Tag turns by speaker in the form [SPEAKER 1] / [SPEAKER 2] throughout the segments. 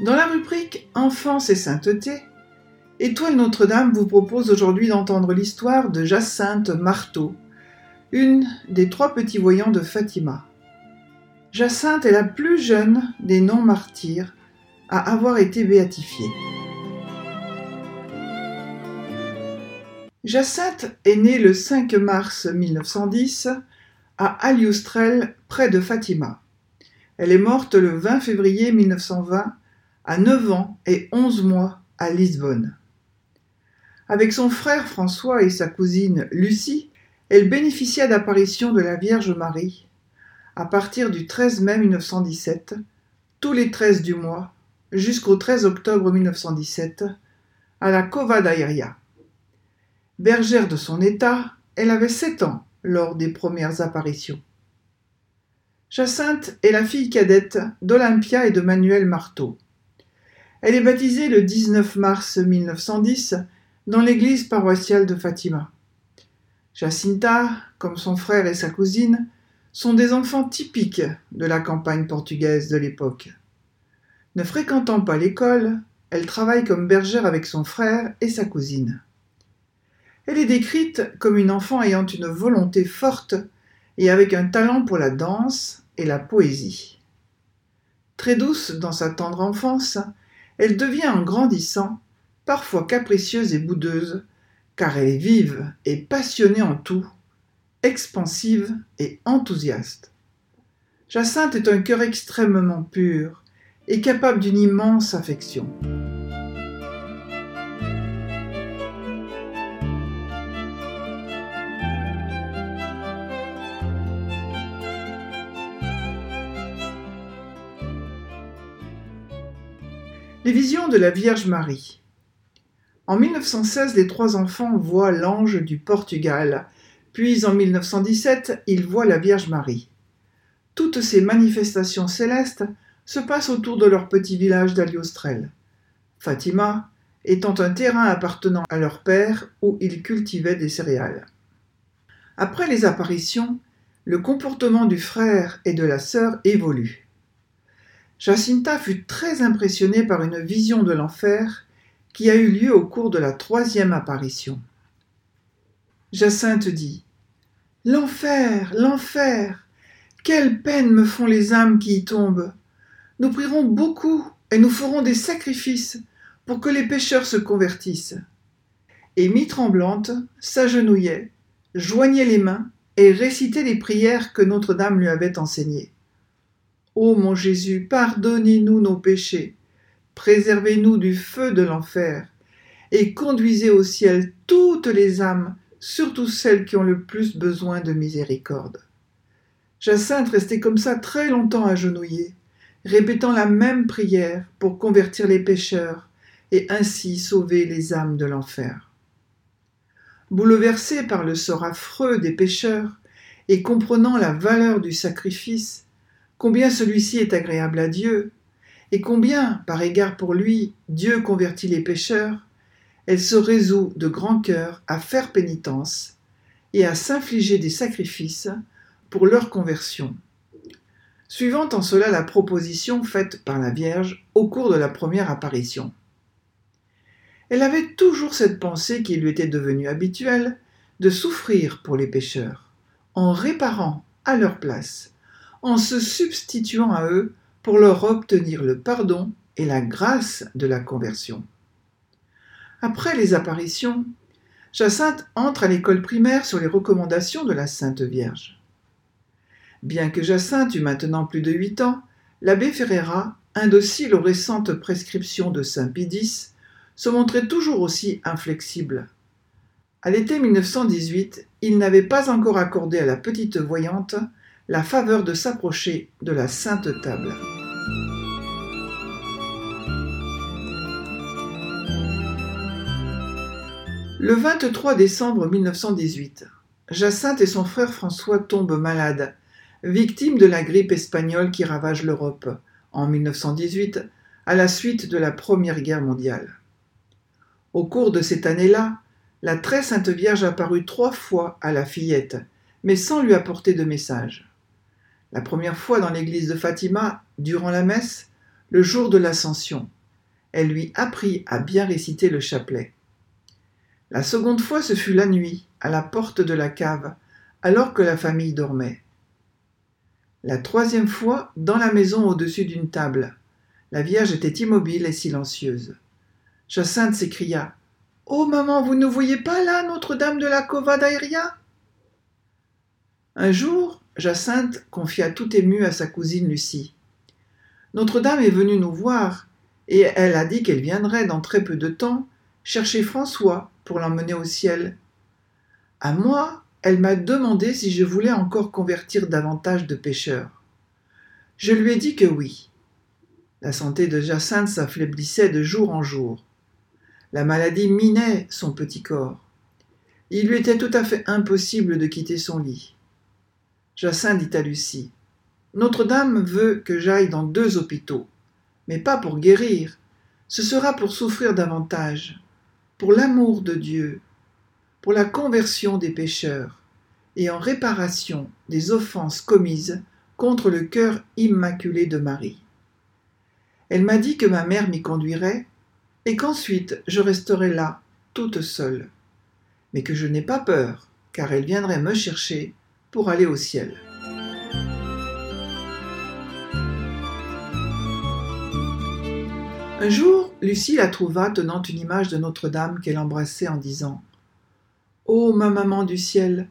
[SPEAKER 1] Dans la rubrique Enfance et sainteté, Étoile Notre-Dame vous propose aujourd'hui d'entendre l'histoire de Jacinthe Marteau, une des trois petits voyants de Fatima. Jacinthe est la plus jeune des non-martyrs à avoir été béatifiée. Jacinthe est née le 5 mars 1910 à Alioustrel, près de Fatima. Elle est morte le 20 février 1920 à 9 ans et 11 mois à Lisbonne. Avec son frère François et sa cousine Lucie, elle bénéficia d'apparitions de la Vierge Marie à partir du 13 mai 1917, tous les 13 du mois, jusqu'au 13 octobre 1917, à la Cova d'Aïria. Bergère de son état, elle avait sept ans lors des premières apparitions. Jacinthe est la fille cadette d'Olympia et de Manuel Marteau. Elle est baptisée le 19 mars 1910 dans l'église paroissiale de Fatima. Jacinta, comme son frère et sa cousine, sont des enfants typiques de la campagne portugaise de l'époque. Ne fréquentant pas l'école, elle travaille comme bergère avec son frère et sa cousine. Elle est décrite comme une enfant ayant une volonté forte et avec un talent pour la danse et la poésie. Très douce dans sa tendre enfance, elle devient en grandissant parfois capricieuse et boudeuse, car elle est vive et passionnée en tout, expansive et enthousiaste. Jacinthe est un cœur extrêmement pur et capable d'une immense affection. Les visions de la Vierge Marie. En 1916, les trois enfants voient l'ange du Portugal, puis en 1917, ils voient la Vierge Marie. Toutes ces manifestations célestes se passent autour de leur petit village d'Aliostrel. Fatima étant un terrain appartenant à leur père où ils cultivaient des céréales. Après les apparitions, le comportement du frère et de la sœur évolue. Jacinta fut très impressionnée par une vision de l'enfer qui a eu lieu au cours de la troisième apparition. Jacinthe dit L'enfer, l'enfer Quelle peine me font les âmes qui y tombent Nous prierons beaucoup et nous ferons des sacrifices pour que les pécheurs se convertissent. Et mi-tremblante, s'agenouillait, joignait les mains et récitait les prières que Notre-Dame lui avait enseignées. Ô mon Jésus, pardonnez-nous nos péchés, préservez-nous du feu de l'enfer, et conduisez au ciel toutes les âmes, surtout celles qui ont le plus besoin de miséricorde. Jacinthe restait comme ça très longtemps agenouillée, répétant la même prière pour convertir les pécheurs et ainsi sauver les âmes de l'enfer. Bouleversée par le sort affreux des pécheurs et comprenant la valeur du sacrifice, combien celui-ci est agréable à Dieu, et combien, par égard pour lui, Dieu convertit les pécheurs, elle se résout de grand cœur à faire pénitence et à s'infliger des sacrifices pour leur conversion, suivant en cela la proposition faite par la Vierge au cours de la première apparition. Elle avait toujours cette pensée qui lui était devenue habituelle de souffrir pour les pécheurs, en réparant à leur place en se substituant à eux pour leur obtenir le pardon et la grâce de la conversion. Après les apparitions, Jacinthe entre à l'école primaire sur les recommandations de la Sainte Vierge. Bien que Jacinthe eût maintenant plus de huit ans, l'abbé Ferreira, indocile aux récentes prescriptions de saint Pidis, se montrait toujours aussi inflexible. À l'été 1918, il n'avait pas encore accordé à la petite voyante la faveur de s'approcher de la sainte table. Le 23 décembre 1918, Jacinthe et son frère François tombent malades, victimes de la grippe espagnole qui ravage l'Europe en 1918 à la suite de la Première Guerre mondiale. Au cours de cette année-là, la très sainte Vierge apparut trois fois à la fillette, mais sans lui apporter de message. La première fois dans l'église de Fatima, durant la messe, le jour de l'Ascension. Elle lui apprit à bien réciter le chapelet. La seconde fois, ce fut la nuit, à la porte de la cave, alors que la famille dormait. La troisième fois, dans la maison au-dessus d'une table. La Vierge était immobile et silencieuse. Jacinthe s'écria Oh maman, vous ne voyez pas là Notre-Dame de la Cova d'Aéria Un jour, Jacinthe confia tout émue à sa cousine Lucie. Notre-Dame est venue nous voir, et elle a dit qu'elle viendrait dans très peu de temps chercher François pour l'emmener au ciel. À moi, elle m'a demandé si je voulais encore convertir davantage de pécheurs. Je lui ai dit que oui. La santé de Jacinthe s'affaiblissait de jour en jour. La maladie minait son petit corps. Il lui était tout à fait impossible de quitter son lit. Jacinthe dit à Lucie Notre-Dame veut que j'aille dans deux hôpitaux, mais pas pour guérir, ce sera pour souffrir davantage, pour l'amour de Dieu, pour la conversion des pécheurs et en réparation des offenses commises contre le cœur immaculé de Marie. Elle m'a dit que ma mère m'y conduirait et qu'ensuite je resterai là, toute seule, mais que je n'ai pas peur, car elle viendrait me chercher pour aller au ciel. Un jour, Lucie la trouva tenant une image de Notre-Dame qu'elle embrassait en disant Ô ma maman du ciel,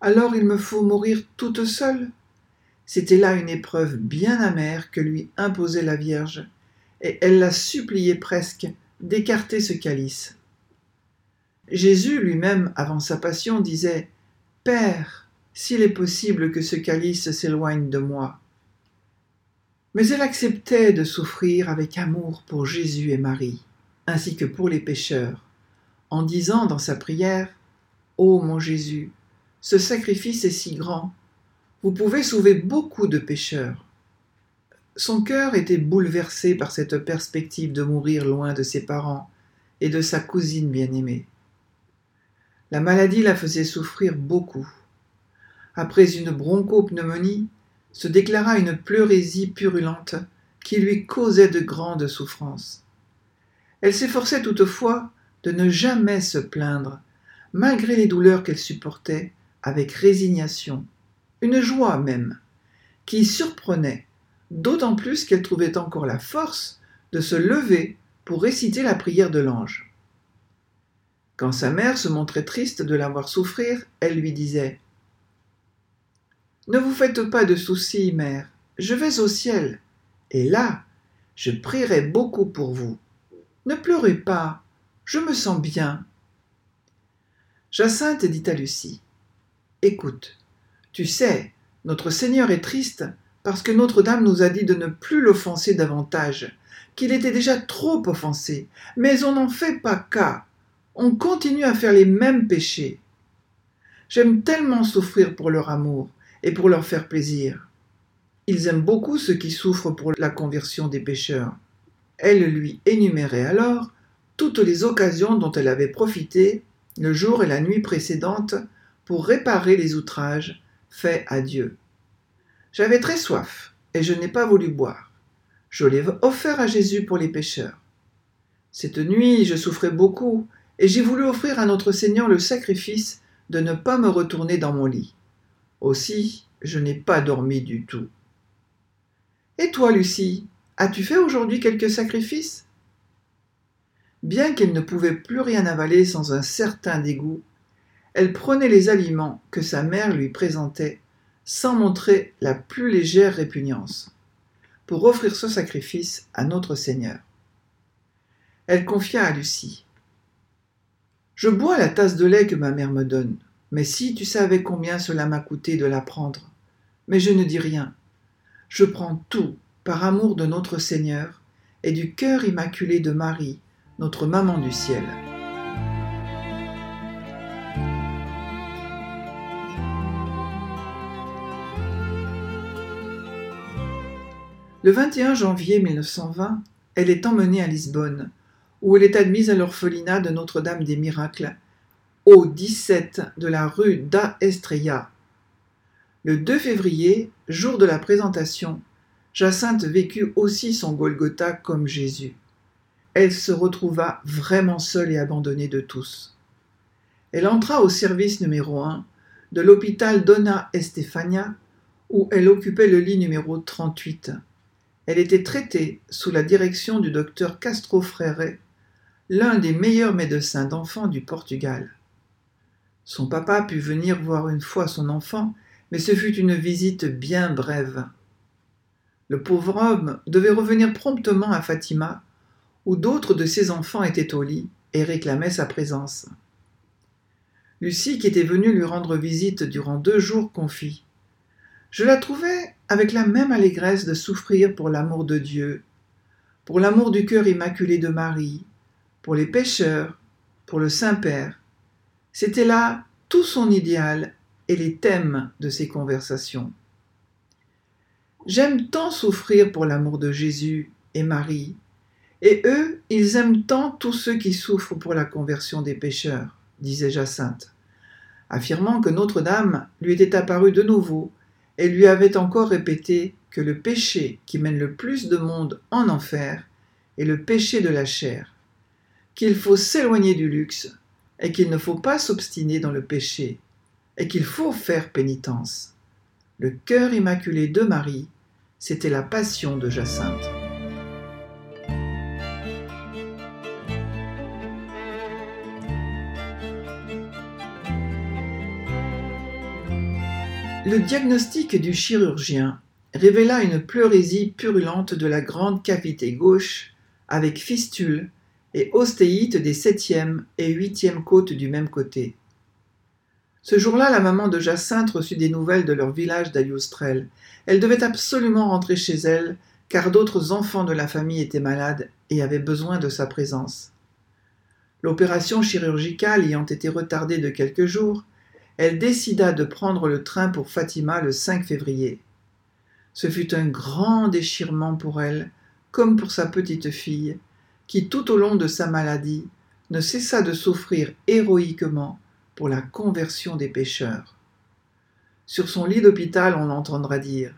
[SPEAKER 1] alors il me faut mourir toute seule C'était là une épreuve bien amère que lui imposait la Vierge, et elle la suppliait presque d'écarter ce calice. Jésus lui-même, avant sa passion, disait Père, s'il est possible que ce calice s'éloigne de moi. Mais elle acceptait de souffrir avec amour pour Jésus et Marie, ainsi que pour les pécheurs, en disant dans sa prière Ô mon Jésus, ce sacrifice est si grand, vous pouvez sauver beaucoup de pécheurs. Son cœur était bouleversé par cette perspective de mourir loin de ses parents et de sa cousine bien-aimée. La maladie la faisait souffrir beaucoup. Après une bronchopneumonie, se déclara une pleurésie purulente qui lui causait de grandes souffrances. Elle s'efforçait toutefois de ne jamais se plaindre, malgré les douleurs qu'elle supportait avec résignation, une joie même, qui surprenait d'autant plus qu'elle trouvait encore la force de se lever pour réciter la prière de l'ange. Quand sa mère se montrait triste de la voir souffrir, elle lui disait Ne vous faites pas de soucis, mère, je vais au ciel, et là, je prierai beaucoup pour vous. Ne pleurez pas, je me sens bien. Jacinthe dit à Lucie Écoute, tu sais, notre Seigneur est triste parce que Notre-Dame nous a dit de ne plus l'offenser davantage, qu'il était déjà trop offensé, mais on n'en fait pas cas, on continue à faire les mêmes péchés. J'aime tellement souffrir pour leur amour et pour leur faire plaisir. Ils aiment beaucoup ceux qui souffrent pour la conversion des pécheurs. Elle lui énumérait alors toutes les occasions dont elle avait profité le jour et la nuit précédente pour réparer les outrages faits à Dieu. J'avais très soif, et je n'ai pas voulu boire. Je l'ai offert à Jésus pour les pécheurs. Cette nuit, je souffrais beaucoup, et j'ai voulu offrir à notre Seigneur le sacrifice de ne pas me retourner dans mon lit. Aussi, je n'ai pas dormi du tout. Et toi, Lucie, as-tu fait aujourd'hui quelques sacrifices? Bien qu'elle ne pouvait plus rien avaler sans un certain dégoût, elle prenait les aliments que sa mère lui présentait sans montrer la plus légère répugnance, pour offrir ce sacrifice à notre Seigneur. Elle confia à Lucie. Je bois la tasse de lait que ma mère me donne, mais si tu savais combien cela m'a coûté de la prendre. Mais je ne dis rien. Je prends tout par amour de notre Seigneur et du cœur immaculé de Marie, notre maman du ciel. Le 21 janvier 1920, elle est emmenée à Lisbonne, où elle est admise à l'orphelinat de Notre-Dame des Miracles, au 17 de la rue da Estrella. Le 2 février, jour de la présentation, Jacinthe vécut aussi son Golgotha comme Jésus. Elle se retrouva vraiment seule et abandonnée de tous. Elle entra au service numéro 1 de l'hôpital Donna Estefania, où elle occupait le lit numéro 38. Elle était traitée sous la direction du docteur Castro Freire, l'un des meilleurs médecins d'enfants du Portugal. Son papa put venir voir une fois son enfant, mais ce fut une visite bien brève. Le pauvre homme devait revenir promptement à Fatima, où d'autres de ses enfants étaient au lit et réclamaient sa présence. Lucie, qui était venue lui rendre visite durant deux jours, confie Je la trouvais avec la même allégresse de souffrir pour l'amour de Dieu, pour l'amour du cœur immaculé de Marie, pour les pécheurs, pour le Saint-Père. C'était là tout son idéal et les thèmes de ses conversations. J'aime tant souffrir pour l'amour de Jésus et Marie, et eux, ils aiment tant tous ceux qui souffrent pour la conversion des pécheurs disait Jacinthe, affirmant que Notre-Dame lui était apparue de nouveau et lui avait encore répété que le péché qui mène le plus de monde en enfer est le péché de la chair, qu'il faut s'éloigner du luxe et qu'il ne faut pas s'obstiner dans le péché et qu'il faut faire pénitence. Le cœur immaculé de Marie, c'était la passion de Jacinthe. Le diagnostic du chirurgien révéla une pleurésie purulente de la grande cavité gauche avec fistule et ostéite des septième et huitième côtes du même côté. Ce jour-là, la maman de Jacinthe reçut des nouvelles de leur village d'Alioustrel. Elle devait absolument rentrer chez elle, car d'autres enfants de la famille étaient malades et avaient besoin de sa présence. L'opération chirurgicale ayant été retardée de quelques jours, elle décida de prendre le train pour Fatima le 5 février. Ce fut un grand déchirement pour elle, comme pour sa petite fille, qui tout au long de sa maladie ne cessa de souffrir héroïquement pour la conversion des pécheurs. Sur son lit d'hôpital, on l'entendra dire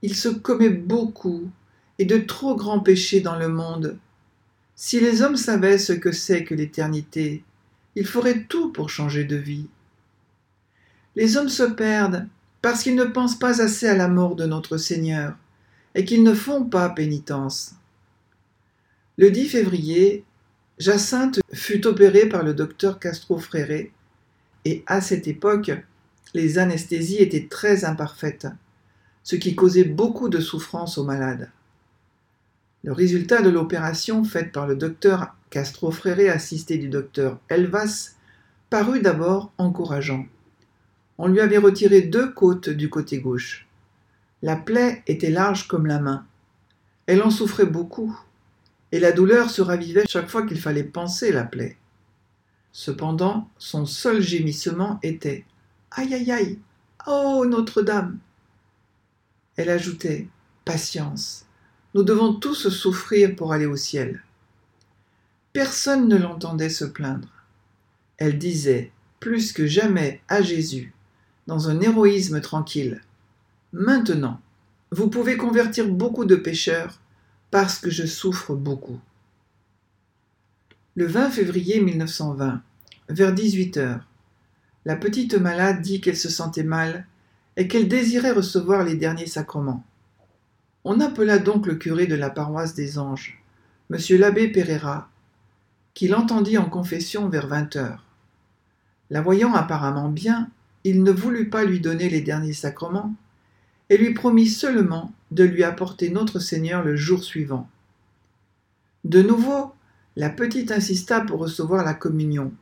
[SPEAKER 1] Il se commet beaucoup et de trop grands péchés dans le monde. Si les hommes savaient ce que c'est que l'éternité, ils feraient tout pour changer de vie. Les hommes se perdent parce qu'ils ne pensent pas assez à la mort de notre Seigneur et qu'ils ne font pas pénitence. Le 10 février, Jacinthe fut opérée par le docteur Castro Fréré et à cette époque, les anesthésies étaient très imparfaites, ce qui causait beaucoup de souffrance aux malades. Le résultat de l'opération faite par le docteur Castro Fréré assisté du docteur Elvas parut d'abord encourageant on lui avait retiré deux côtes du côté gauche. La plaie était large comme la main. Elle en souffrait beaucoup, et la douleur se ravivait chaque fois qu'il fallait penser la plaie. Cependant, son seul gémissement était Aïe aïe aïe Oh Notre-Dame Elle ajoutait Patience, nous devons tous souffrir pour aller au ciel. Personne ne l'entendait se plaindre. Elle disait plus que jamais à Jésus dans un héroïsme tranquille. Maintenant, vous pouvez convertir beaucoup de pécheurs parce que je souffre beaucoup. Le 20 février 1920, vers 18 heures, la petite malade dit qu'elle se sentait mal et qu'elle désirait recevoir les derniers sacrements. On appela donc le curé de la paroisse des Anges, M. l'abbé Pereira, qui l'entendit en confession vers vingt heures. La voyant apparemment bien, il ne voulut pas lui donner les derniers sacrements, et lui promit seulement de lui apporter notre Seigneur le jour suivant. De nouveau, la petite insista pour recevoir la communion,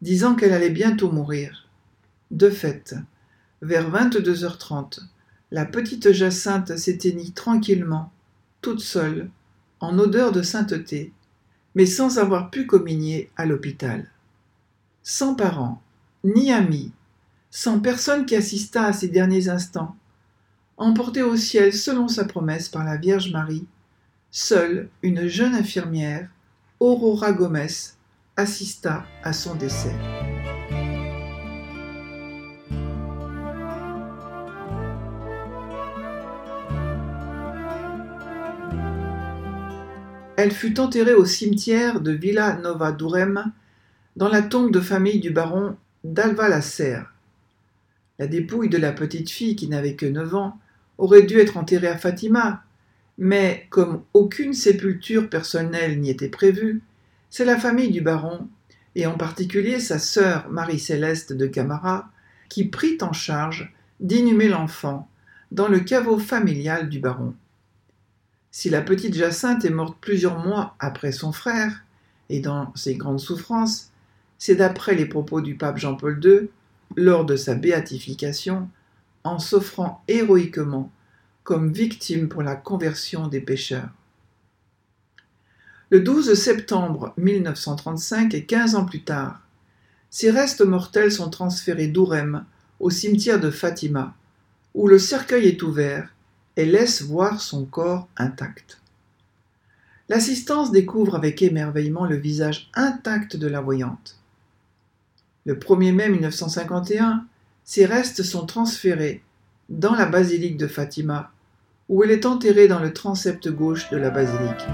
[SPEAKER 1] disant qu'elle allait bientôt mourir. De fait, vers 22h30, la petite Jacinthe s'éteignit tranquillement, toute seule, en odeur de sainteté, mais sans avoir pu communier à l'hôpital. Sans parents, ni amis, sans personne qui assistât à ces derniers instants, emportée au ciel selon sa promesse par la Vierge Marie, seule une jeune infirmière, Aurora Gomez, assista à son décès. Elle fut enterrée au cimetière de Villa Nova d'Urem, dans la tombe de famille du baron d'Alvalacere. La dépouille de la petite fille, qui n'avait que neuf ans, aurait dû être enterrée à Fatima, mais comme aucune sépulture personnelle n'y était prévue, c'est la famille du baron, et en particulier sa sœur Marie-Céleste de Camara, qui prit en charge d'inhumer l'enfant dans le caveau familial du baron. Si la petite Jacinthe est morte plusieurs mois après son frère, et dans ses grandes souffrances, c'est d'après les propos du pape Jean-Paul II, lors de sa béatification, en s'offrant héroïquement comme victime pour la conversion des pécheurs. Le 12 septembre 1935 et 15 ans plus tard, ses restes mortels sont transférés d'Ourem au cimetière de Fatima, où le cercueil est ouvert et laisse voir son corps intact. L'assistance découvre avec émerveillement le visage intact de la voyante. Le 1er mai 1951, ses restes sont transférés dans la basilique de Fatima, où elle est enterrée dans le transept gauche de la basilique.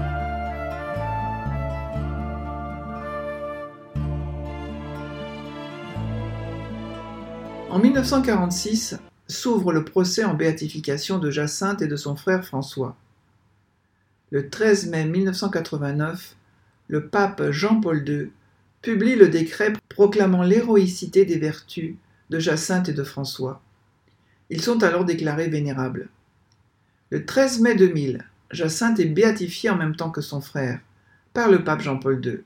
[SPEAKER 1] En 1946, s'ouvre le procès en béatification de Jacinthe et de son frère François. Le 13 mai 1989, le pape Jean-Paul II publie le décret proclamant l'héroïcité des vertus de Jacinthe et de François. Ils sont alors déclarés vénérables. Le 13 mai 2000, Jacinthe est béatifié en même temps que son frère, par le pape Jean-Paul II.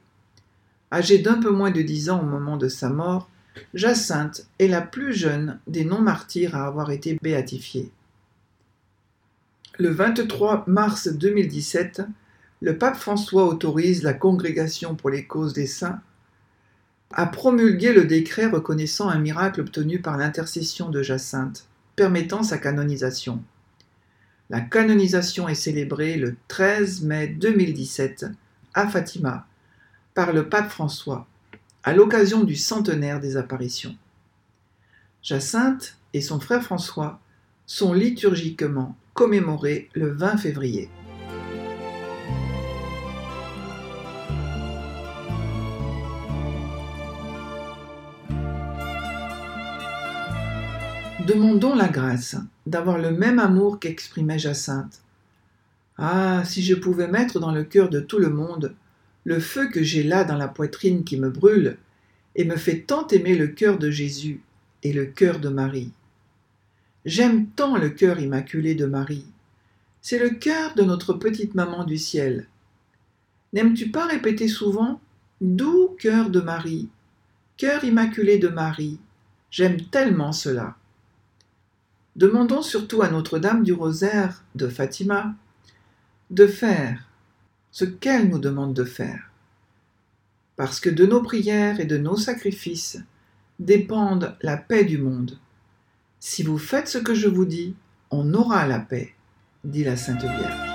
[SPEAKER 1] Âgé d'un peu moins de dix ans au moment de sa mort, Jacinthe est la plus jeune des non-martyrs à avoir été béatifiée. Le 23 mars 2017, le pape François autorise la Congrégation pour les causes des saints à promulguer le décret reconnaissant un miracle obtenu par l'intercession de Jacinthe, permettant sa canonisation. La canonisation est célébrée le 13 mai 2017 à Fatima par le pape François à l'occasion du centenaire des apparitions. Jacinthe et son frère François sont liturgiquement commémorés le 20 février. Demandons la grâce d'avoir le même amour qu'exprimait Jacinthe. Ah, si je pouvais mettre dans le cœur de tout le monde le feu que j'ai là dans la poitrine qui me brûle et me fait tant aimer le cœur de Jésus et le cœur de Marie. J'aime tant le cœur immaculé de Marie. C'est le cœur de notre petite maman du ciel. N'aimes-tu pas répéter souvent Doux cœur de Marie, cœur immaculé de Marie, j'aime tellement cela. Demandons surtout à Notre-Dame du Rosaire de Fatima de faire ce qu'elle nous demande de faire. Parce que de nos prières et de nos sacrifices dépendent la paix du monde. Si vous faites ce que je vous dis, on aura la paix, dit la Sainte Vierge.